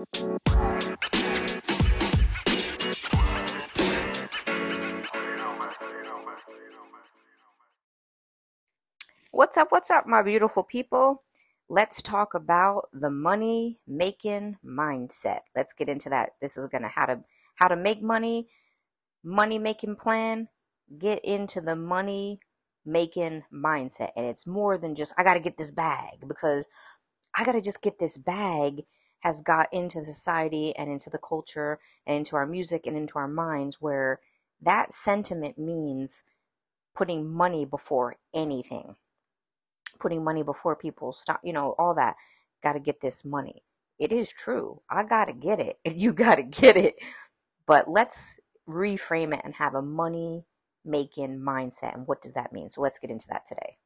What's up? What's up, my beautiful people? Let's talk about the money making mindset. Let's get into that. This is gonna how to how to make money, money making plan. Get into the money making mindset, and it's more than just I got to get this bag because I got to just get this bag has got into society and into the culture and into our music and into our minds where that sentiment means putting money before anything. Putting money before people. Stop you know all that. Got to get this money. It is true. I got to get it. And you got to get it. But let's reframe it and have a money making mindset. And what does that mean? So let's get into that today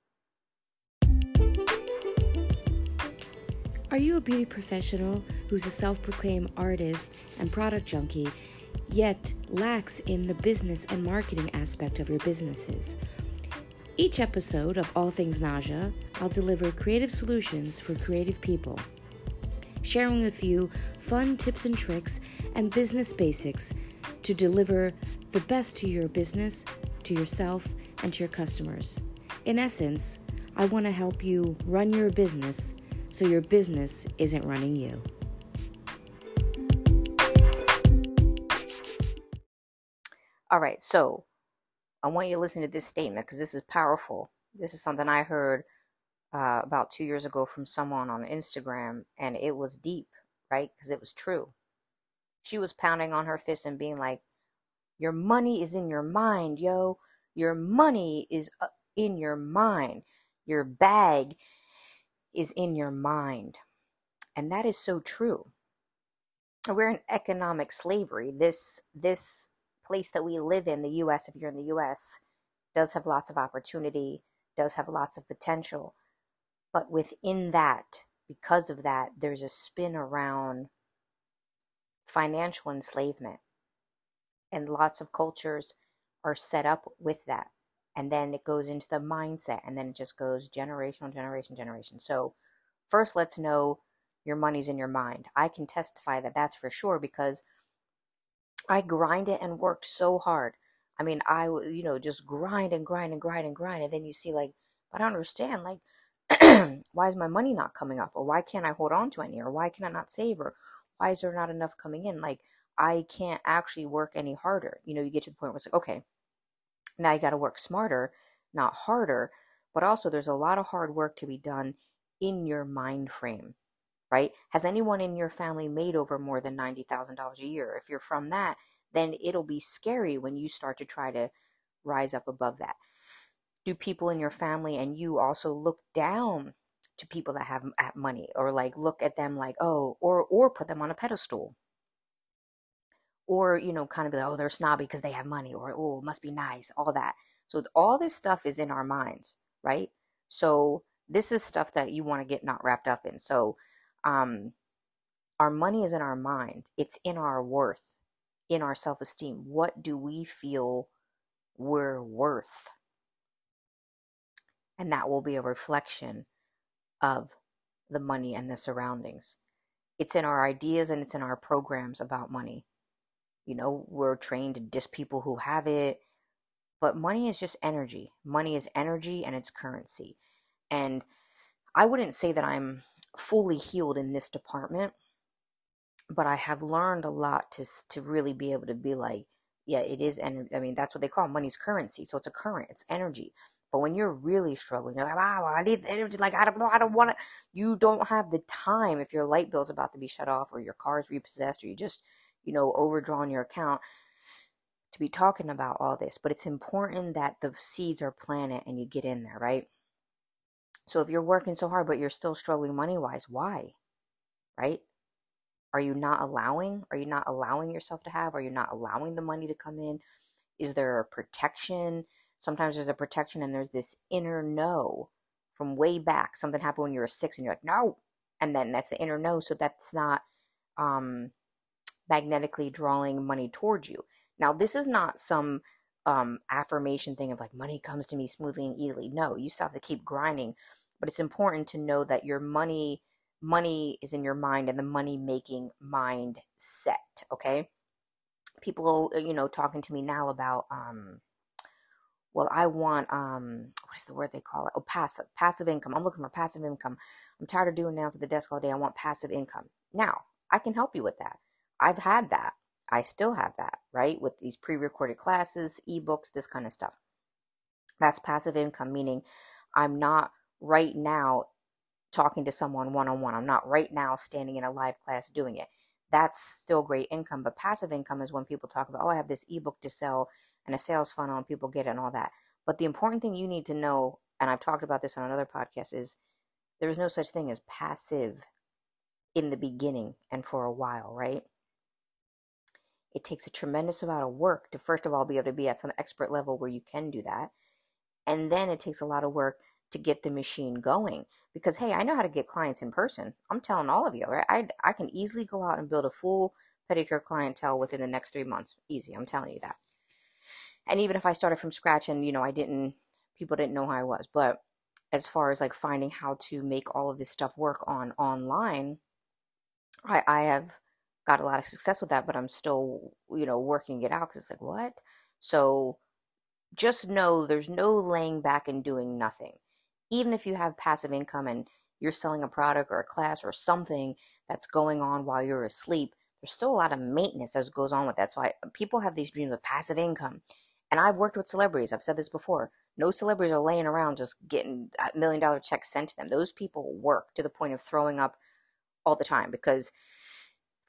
Are you a beauty professional who's a self proclaimed artist and product junkie, yet lacks in the business and marketing aspect of your businesses? Each episode of All Things Naja, I'll deliver creative solutions for creative people, sharing with you fun tips and tricks and business basics to deliver the best to your business, to yourself, and to your customers. In essence, I want to help you run your business so your business isn't running you. all right so I want you to listen to this statement because this is powerful. This is something I heard uh, about two years ago from someone on Instagram, and it was deep, right? Because it was true. She was pounding on her fist and being like, Your money is in your mind, yo. Your money is uh, in your mind. Your bag is in your mind. And that is so true. We're in economic slavery. This this place that we live in, the US, if you're in the US, does have lots of opportunity, does have lots of potential. But within that, because of that, there's a spin around financial enslavement. And lots of cultures are set up with that. And then it goes into the mindset, and then it just goes generational, generation, generation. So, first, let's know your money's in your mind. I can testify that that's for sure because I grind it and worked so hard. I mean, I, you know, just grind and grind and grind and grind. And then you see, like, I don't understand, like, why is my money not coming up? Or why can't I hold on to any? Or why can I not save? Or why is there not enough coming in? Like, I can't actually work any harder. You know, you get to the point where it's like, okay, now you got to work smarter, not harder. But also, there's a lot of hard work to be done in your mind frame right? Has anyone in your family made over more than $90,000 a year? If you're from that, then it'll be scary when you start to try to rise up above that. Do people in your family and you also look down to people that have money or like look at them like, oh, or or put them on a pedestal? Or, you know, kind of be like, oh, they're snobby because they have money, or oh, must be nice, all that. So all this stuff is in our minds, right? So this is stuff that you want to get not wrapped up in. So um, our money is in our mind, it's in our worth, in our self esteem. What do we feel we're worth? And that will be a reflection of the money and the surroundings. It's in our ideas and it's in our programs about money. You know, we're trained to diss people who have it, but money is just energy. Money is energy and it's currency. And I wouldn't say that I'm fully healed in this department but i have learned a lot to to really be able to be like yeah it is and i mean that's what they call money's currency so it's a current it's energy but when you're really struggling you're like wow i need energy like i don't know, i don't want to you don't have the time if your light bill's about to be shut off or your car's repossessed or you just you know overdrawn your account to be talking about all this but it's important that the seeds are planted and you get in there right so if you're working so hard but you're still struggling money wise, why? Right? Are you not allowing? Are you not allowing yourself to have? Are you not allowing the money to come in? Is there a protection? Sometimes there's a protection and there's this inner no from way back. Something happened when you were six and you're like, no. And then that's the inner no. So that's not um, magnetically drawing money towards you. Now, this is not some um, affirmation thing of like money comes to me smoothly and easily. No, you still have to keep grinding, but it's important to know that your money money is in your mind and the money making mind set. Okay. People, uh, you know, talking to me now about, um, well, I want, um, what is the word they call it? Oh, passive, passive income. I'm looking for passive income. I'm tired of doing nails at the desk all day. I want passive income. Now, I can help you with that. I've had that. I still have that, right? With these pre recorded classes, ebooks, this kind of stuff. That's passive income, meaning I'm not right now talking to someone one on one. I'm not right now standing in a live class doing it. That's still great income. But passive income is when people talk about, oh, I have this ebook to sell and a sales funnel and people get it and all that. But the important thing you need to know, and I've talked about this on another podcast, is there is no such thing as passive in the beginning and for a while, right? It takes a tremendous amount of work to, first of all, be able to be at some expert level where you can do that. And then it takes a lot of work to get the machine going because hey i know how to get clients in person. I'm telling all of you right? I, I can easily go out and build a full pedicure clientele within the next three months. Easy i'm telling you that. And even if i started from scratch and you know i didn't people didn't know how i was but as far as like finding how to make all of this stuff work on online i i have got a lot of success with that but i'm still you know working it out because it's like what so just know there's no laying back and doing nothing even if you have passive income and you're selling a product or a class or something that's going on while you're asleep, there's still a lot of maintenance that goes on with that. So I, people have these dreams of passive income. And I've worked with celebrities. I've said this before. No celebrities are laying around just getting million dollar checks sent to them. Those people work to the point of throwing up all the time because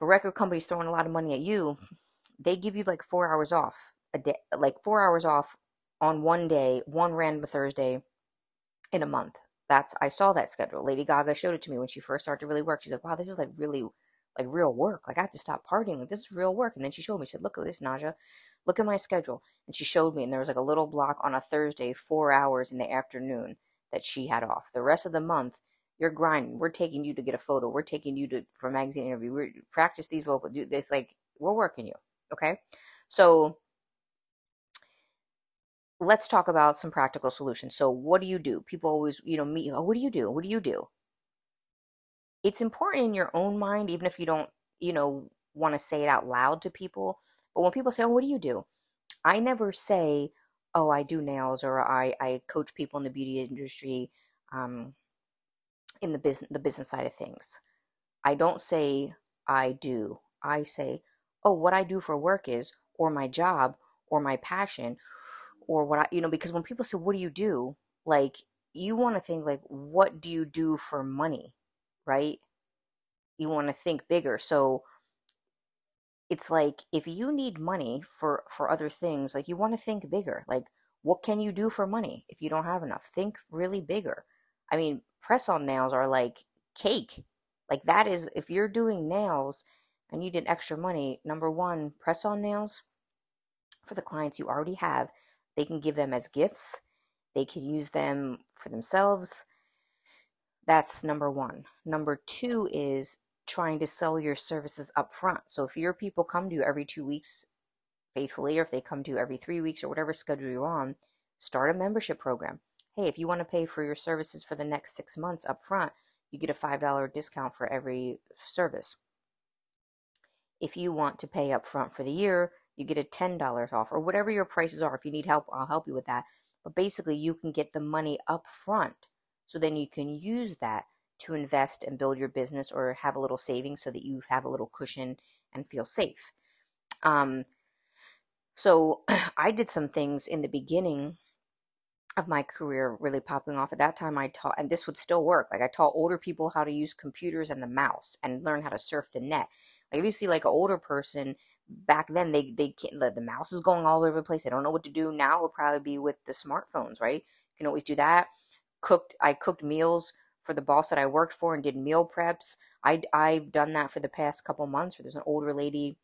a record company's throwing a lot of money at you, they give you like four hours off a day, like four hours off on one day, one random Thursday in a month. That's I saw that schedule. Lady Gaga showed it to me when she first started to really work. She's like, "Wow, this is like really like real work. Like I have to stop partying. Like this is real work." And then she showed me. She said, "Look at this, Naja. Look at my schedule." And she showed me, and there was like a little block on a Thursday, four hours in the afternoon that she had off. The rest of the month, you're grinding. We're taking you to get a photo. We're taking you to for a magazine interview. We're practice these vocal. This like we're working you. Okay, so let's talk about some practical solutions. So, what do you do? People always, you know, meet, oh, what do you do? What do you do? It's important in your own mind, even if you don't, you know, want to say it out loud to people. But when people say, oh, what do you do? I never say, oh, I do nails or I, I coach people in the beauty industry, um, in the business, the business side of things. I don't say I do. I say, oh, what I do for work is, or my job, or my passion, or what I, you know, because when people say, what do you do? Like, you want to think, like, what do you do for money? Right? You want to think bigger. So, it's like if you need money for for other things like you want to think bigger like what can you do for money if you don't have enough think really bigger i mean press on nails are like cake like that is if you're doing nails and you need extra money number one press on nails for the clients you already have they can give them as gifts. They can use them for themselves. That's number one. Number two is trying to sell your services up front. So if your people come to you every two weeks faithfully, or if they come to you every three weeks or whatever schedule you're on, start a membership program. Hey, if you want to pay for your services for the next six months up front, you get a $5 discount for every service. If you want to pay up front for the year, you get a $10 off or whatever your prices are. If you need help, I'll help you with that. But basically, you can get the money up front. So then you can use that to invest and build your business or have a little savings so that you have a little cushion and feel safe. Um, so I did some things in the beginning of my career really popping off. At that time, I taught, and this would still work. Like I taught older people how to use computers and the mouse and learn how to surf the net. Like if you see like an older person back then they they can't the, the mouse is going all over the place they don't know what to do now it'll probably be with the smartphones right you can always do that cooked i cooked meals for the boss that i worked for and did meal preps i i've done that for the past couple months where there's an older lady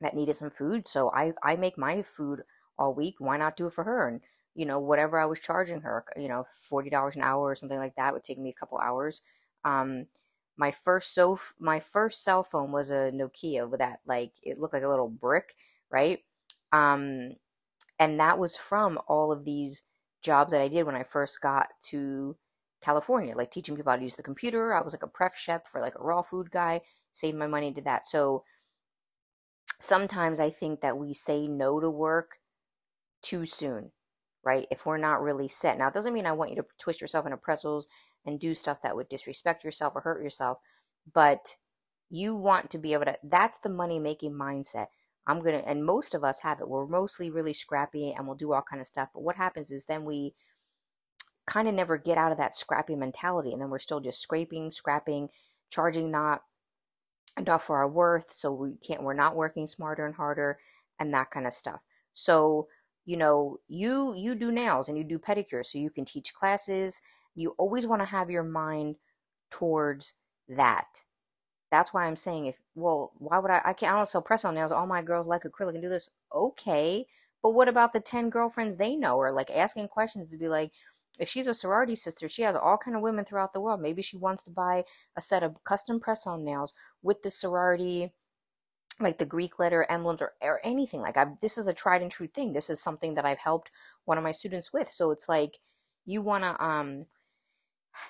that needed some food so i i make my food all week why not do it for her and you know whatever i was charging her you know $40 an hour or something like that would take me a couple hours um my first so my first cell phone was a Nokia with that like it looked like a little brick, right? Um, and that was from all of these jobs that I did when I first got to California, like teaching people how to use the computer. I was like a prep chef for like a raw food guy, saved my money, did that. So sometimes I think that we say no to work too soon, right? If we're not really set. Now, it doesn't mean I want you to twist yourself into pretzels and do stuff that would disrespect yourself or hurt yourself, but you want to be able to, that's the money making mindset. I'm going to, and most of us have it. We're mostly really scrappy and we'll do all kind of stuff. But what happens is then we kind of never get out of that scrappy mentality. And then we're still just scraping, scrapping, charging not enough for our worth. So we can't, we're not working smarter and harder and that kind of stuff. So, you know, you, you do nails and you do pedicures. So you can teach classes. You always want to have your mind towards that that's why I'm saying if well, why would I I can't I don't sell press on nails. All my girls like acrylic and do this. Okay. But what about the ten girlfriends they know or like asking questions to be like if she's a sorority sister, she has all kind of women throughout the world. Maybe she wants to buy a set of custom press on nails with the sorority like the Greek letter emblems or, or anything like I've, this is a tried and true thing. This is something that I've helped one of my students with. So it's like you want to um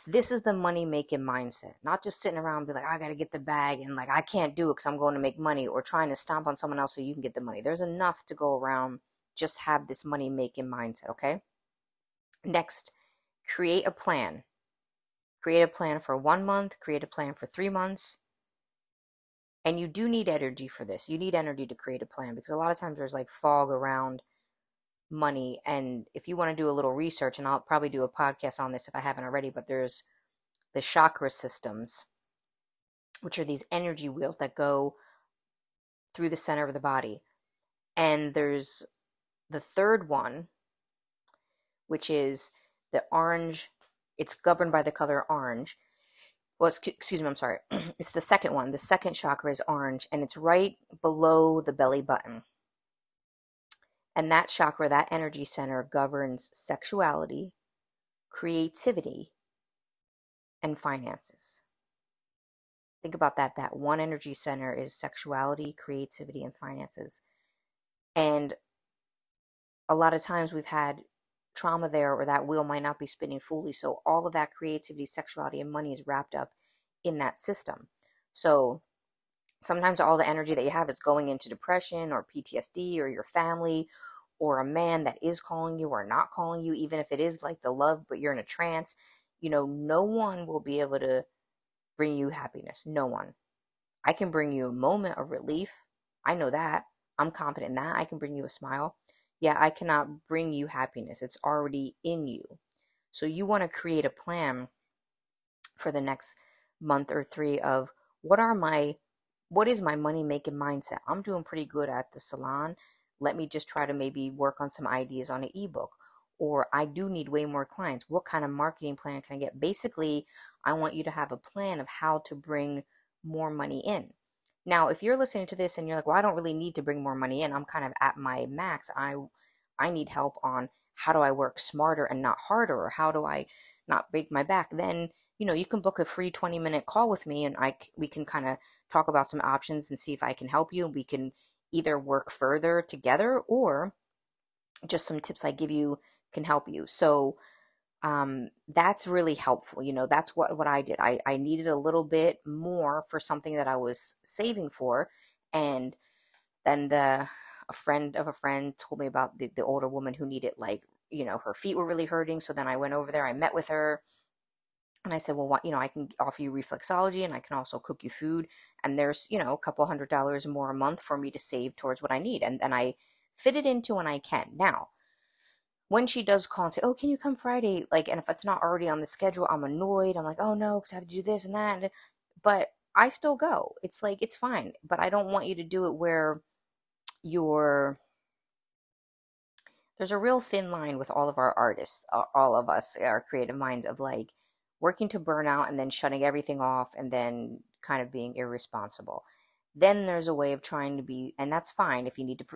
this is the money making mindset not just sitting around be like i gotta get the bag and like i can't do it because i'm going to make money or trying to stomp on someone else so you can get the money there's enough to go around just have this money making mindset okay next create a plan create a plan for one month create a plan for three months and you do need energy for this you need energy to create a plan because a lot of times there's like fog around money. And if you want to do a little research, and I'll probably do a podcast on this if I haven't already, but there's the chakra systems, which are these energy wheels that go through the center of the body. And there's the third one, which is the orange, it's governed by the color orange. Well, excuse me, I'm sorry. It's the second one. The second chakra is orange, and it's right below the belly button. And that chakra, that energy center, governs sexuality, creativity, and finances. Think about that. That one energy center is sexuality, creativity, and finances. And a lot of times we've had trauma there, or that wheel might not be spinning fully. So all of that creativity, sexuality, and money is wrapped up in that system. So sometimes all the energy that you have is going into depression or PTSD or your family or a man that is calling you or not calling you, even if it is like the love, but you're in a trance, you know, no one will be able to bring you happiness. No one. I can bring you a moment of relief. I know that. I'm confident in that. I can bring you a smile. Yeah, I cannot bring you happiness. It's already in you. So you want to create a plan for the next month or three of what are my what is my money making mindset? I'm doing pretty good at the salon let me just try to maybe work on some ideas on an ebook. Or I do need way more clients. What kind of marketing plan can I get? Basically, I want you to have a plan of how to bring more money in. Now, if you're listening to this and you're like, well, I don't really need to bring more money in, I'm kind of at my max. I I need help on how do I work smarter and not harder, or how do I not break my back, then you know you can book a free 20 minute call with me and I we can kind of talk about some options and see if I can help you and we can either work further together or just some tips I give you can help you. So um, that's really helpful. You know, that's what, what I did. I, I needed a little bit more for something that I was saving for. And then the, a friend of a friend told me about the, the older woman who needed like, you know, her feet were really hurting. So then I went over there, I met with her and I said, well, what, you know, I can offer you reflexology and I can also cook you food. And there's, you know, a couple hundred dollars more a month for me to save towards what I need. And, and I fit it into when I can. Now, when she does call and say, oh, can you come Friday? Like, and if it's not already on the schedule, I'm annoyed. I'm like, oh no, because I have to do this and that. But I still go. It's like, it's fine. But I don't want you to do it where you're there's a real thin line with all of our artists, all of us, our creative minds of like, working to burnout and then shutting everything off and then kind of being irresponsible. Then there's a way of trying to be, and that's fine if you need to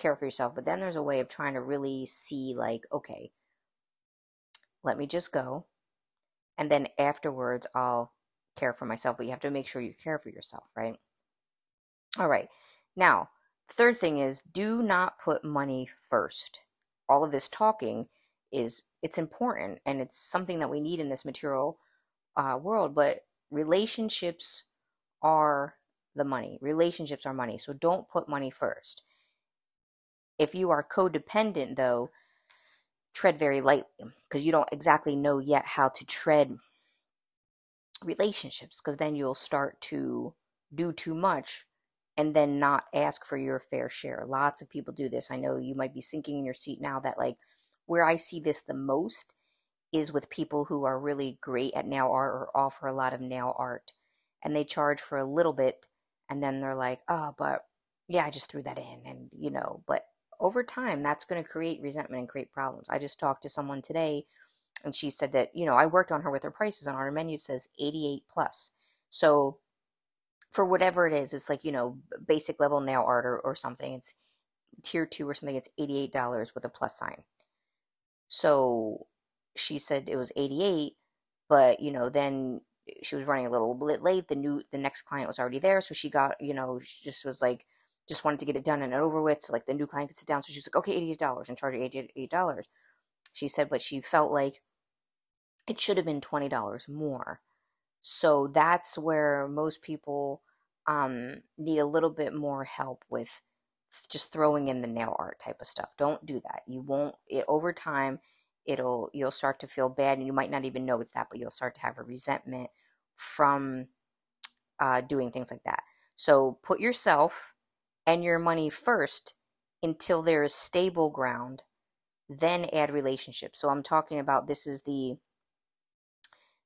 care for yourself, but then there's a way of trying to really see, like, okay, let me just go. And then afterwards, I'll care for myself, but you have to make sure you care for yourself, right? All right. Now, third thing is do not put money first. All of this talking is it's important and it's something that we need in this material uh, world. But relationships are the money. Relationships are money. So don't put money first. If you are codependent, though, tread very lightly because you don't exactly know yet how to tread relationships because then you'll start to do too much and then not ask for your fair share. Lots of people do this. I know you might be sinking in your seat now that like where I see this the most is with people who are really great at nail art or offer a lot of nail art and they charge for a little bit and then they're like, "Oh, but yeah, I just threw that in." And you know, but over time that's going to create resentment and create problems. I just talked to someone today and she said that, you know, I worked on her with her prices and on her menu it says 88 plus. So for whatever it is, it's like, you know, basic level nail art or, or something. It's tier two or something. It's $88 with a plus sign. So she said it was 88, but you know, then eh, she was running a little bit late. The new, the next client was already there. So she got, you know, she just was like, just wanted to get it done and over with so like the new client could sit down. So she was like, okay, $88 and charge $88. She said, but she felt like it should have been $20 more. So that's where most people um, need a little bit more help with just throwing in the nail art type of stuff. Don't do that. You won't, it over time, it'll, you'll start to feel bad and you might not even know it's that, but you'll start to have a resentment from uh, doing things like that. So put yourself and your money first until there is stable ground, then add relationships. So I'm talking about this is the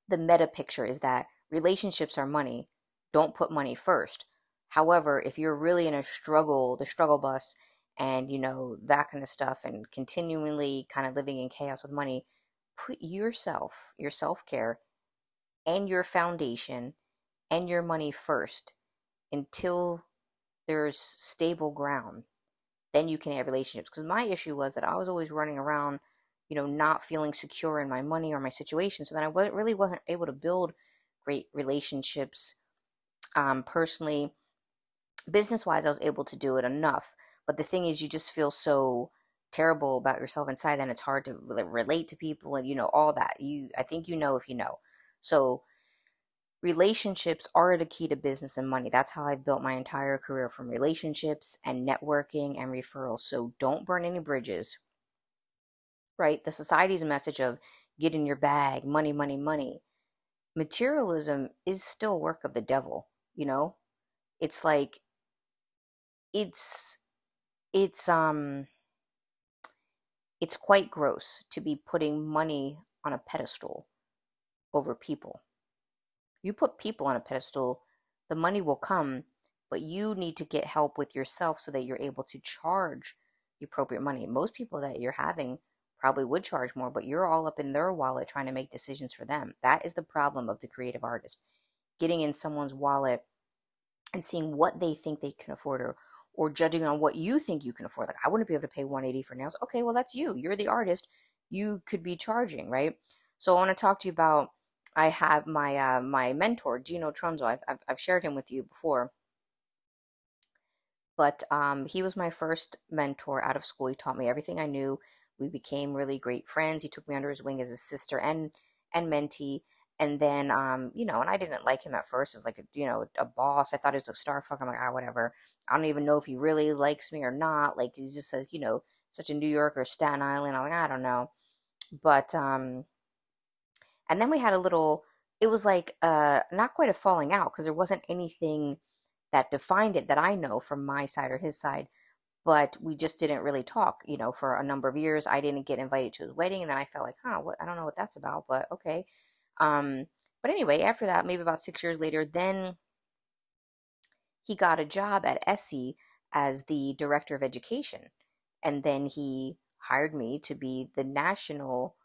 the meta picture is that relationships are money. Don't put money first. However, if you're really in a struggle, the struggle bus, and you know, that kind of stuff, and continually kind of living in chaos with money, put yourself, your self care, and your foundation and your money first until there's stable ground. Then you can have relationships. Because my issue was that I was always running around you know, not feeling secure in my money or my situation. So then I really wasn't able to build great relationships um, personally. Business wise, I was able to do it enough. But the thing is, you just feel so terrible about yourself inside, and it's hard to relate to people, and you know all that. You, I think you know if you know. So relationships are the key to business and money. That's how I've built my entire career from relationships and networking and referrals. So don't burn any bridges right? The society's message of get in your bag, money, money, money. Materialism is still work of the devil, you know? It's like it's it's um it's quite gross to be putting money on a pedestal over people. You put people on a pedestal, the money will come, but you need to get help with yourself so that you're able to charge the appropriate money. Most people that you're having probably would charge more, but you're all up in their wallet trying to make decisions for them. That is the problem of the creative artist. Getting in someone's wallet and seeing what they think they can afford or or judging on what you think you can afford. Like I wouldn't be able to pay 180 for nails. Okay, well that's you. You're the artist. You could be charging, right? So I want to talk to you about I have my uh, my mentor Gino Tronzo. I've, I've, I've shared him with you before, but um, he was my first mentor out of school. He taught me everything I knew we became really great friends. He took me under his wing as a sister and and mentee. And then, um, you know, and I didn't like him at first as like a, you know, a boss. I thought he was a star fuck. I'm like, ah, whatever. I don't even know if he really likes me or not. Like he's just a, you know, such a New York or Staten Island. I'm like, I don't know. But um, and then we had a little. It was like uh, not quite a falling out because there wasn't anything that defined it that I know from my side or his side but we just didn't really talk, you know, for a number of years. I didn't get invited to his wedding, and then I felt like, huh, what? I don't know what that's about, but okay. Um, but anyway, after that, maybe about six years later, then he got a job at Essie as the director of education, and then he hired me to be the national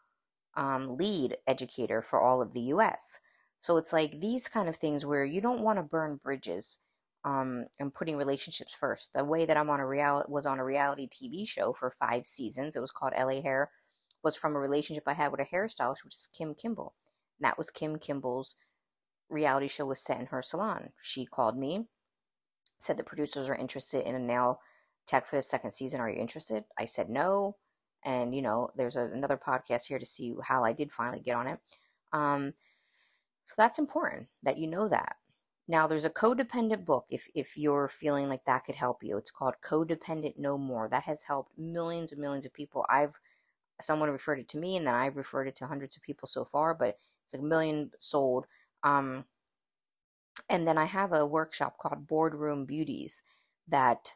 um, lead educator for all of the U.S. So it's like these kind of things where you don't want to burn bridges um, and putting relationships first. The way that I'm on a real was on a reality TV show for five seasons. It was called LA Hair. Was from a relationship I had with a hairstylist, which is Kim Kimble. And that was Kim Kimble's reality show was set in her salon. She called me, said the producers are interested in a nail tech for the second season. Are you interested? I said no. And, you know, there's a, another podcast here to see how I did finally get on it. Um, so that's important that you know that. Now, there's a codependent book if, if you're feeling like that could help you. It's called Codependent No More. That has helped millions and millions of people. I've someone referred it to me, and then I've referred it to hundreds of people so far, but it's like a million sold. Um, and then I have a workshop called Boardroom Beauties that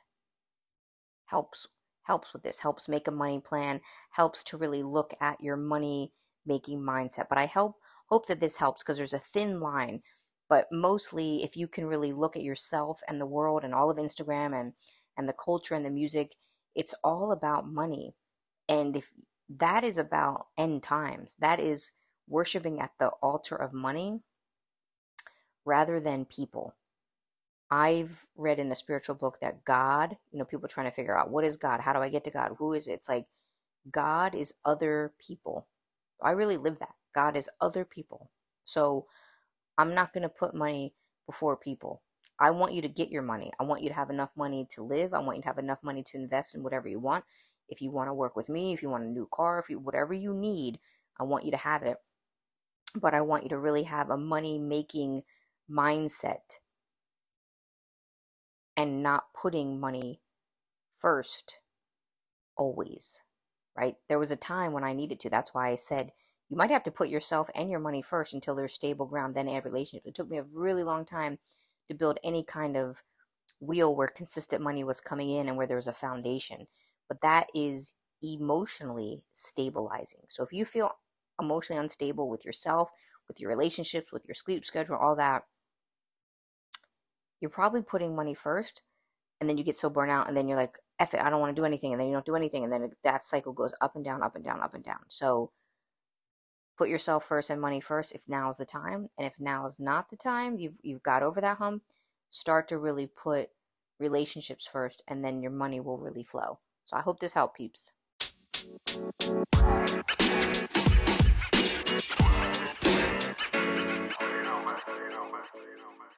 helps helps with this, helps make a money plan, helps to really look at your money making mindset. But I hope hope that this helps because there's a thin line. But mostly if you can really look at yourself and the world and all of Instagram and and the culture and the music, it's all about money. And if that is about end times, that is worshiping at the altar of money rather than people. I've read in the spiritual book that God, you know, people trying to figure out what is God? How do I get to God? Who is it? It's like God is other people. I really live that. God is other people. So I'm not going to put money before people. I want you to get your money. I want you to have enough money to live. I want you to have enough money to invest in whatever you want. If you want to work with me, if you want a new car, if you whatever you need, I want you to have it. But I want you to really have a money making mindset and not putting money first always, right? There was a time when I needed to. That's why I said you might have to put yourself and your money first until there's stable ground, then add relationship. It took me a really long time to build any kind of wheel where consistent money was coming in and where there was a foundation. But that is emotionally stabilizing. So if you feel emotionally unstable with yourself, with your relationships, with your sleep schedule, all that, you're probably putting money first and then you get so burnt out and then you're like F it, I don't want to do anything and then you don't do anything and then that cycle goes up and down, up and down, up and down. So put yourself first and money first if now is the time and if now is not the time, you've you've got over that hump, start to really put relationships first and then your money will really flow. So I hope this helped peeps. You know, man. You know, man. You know, man.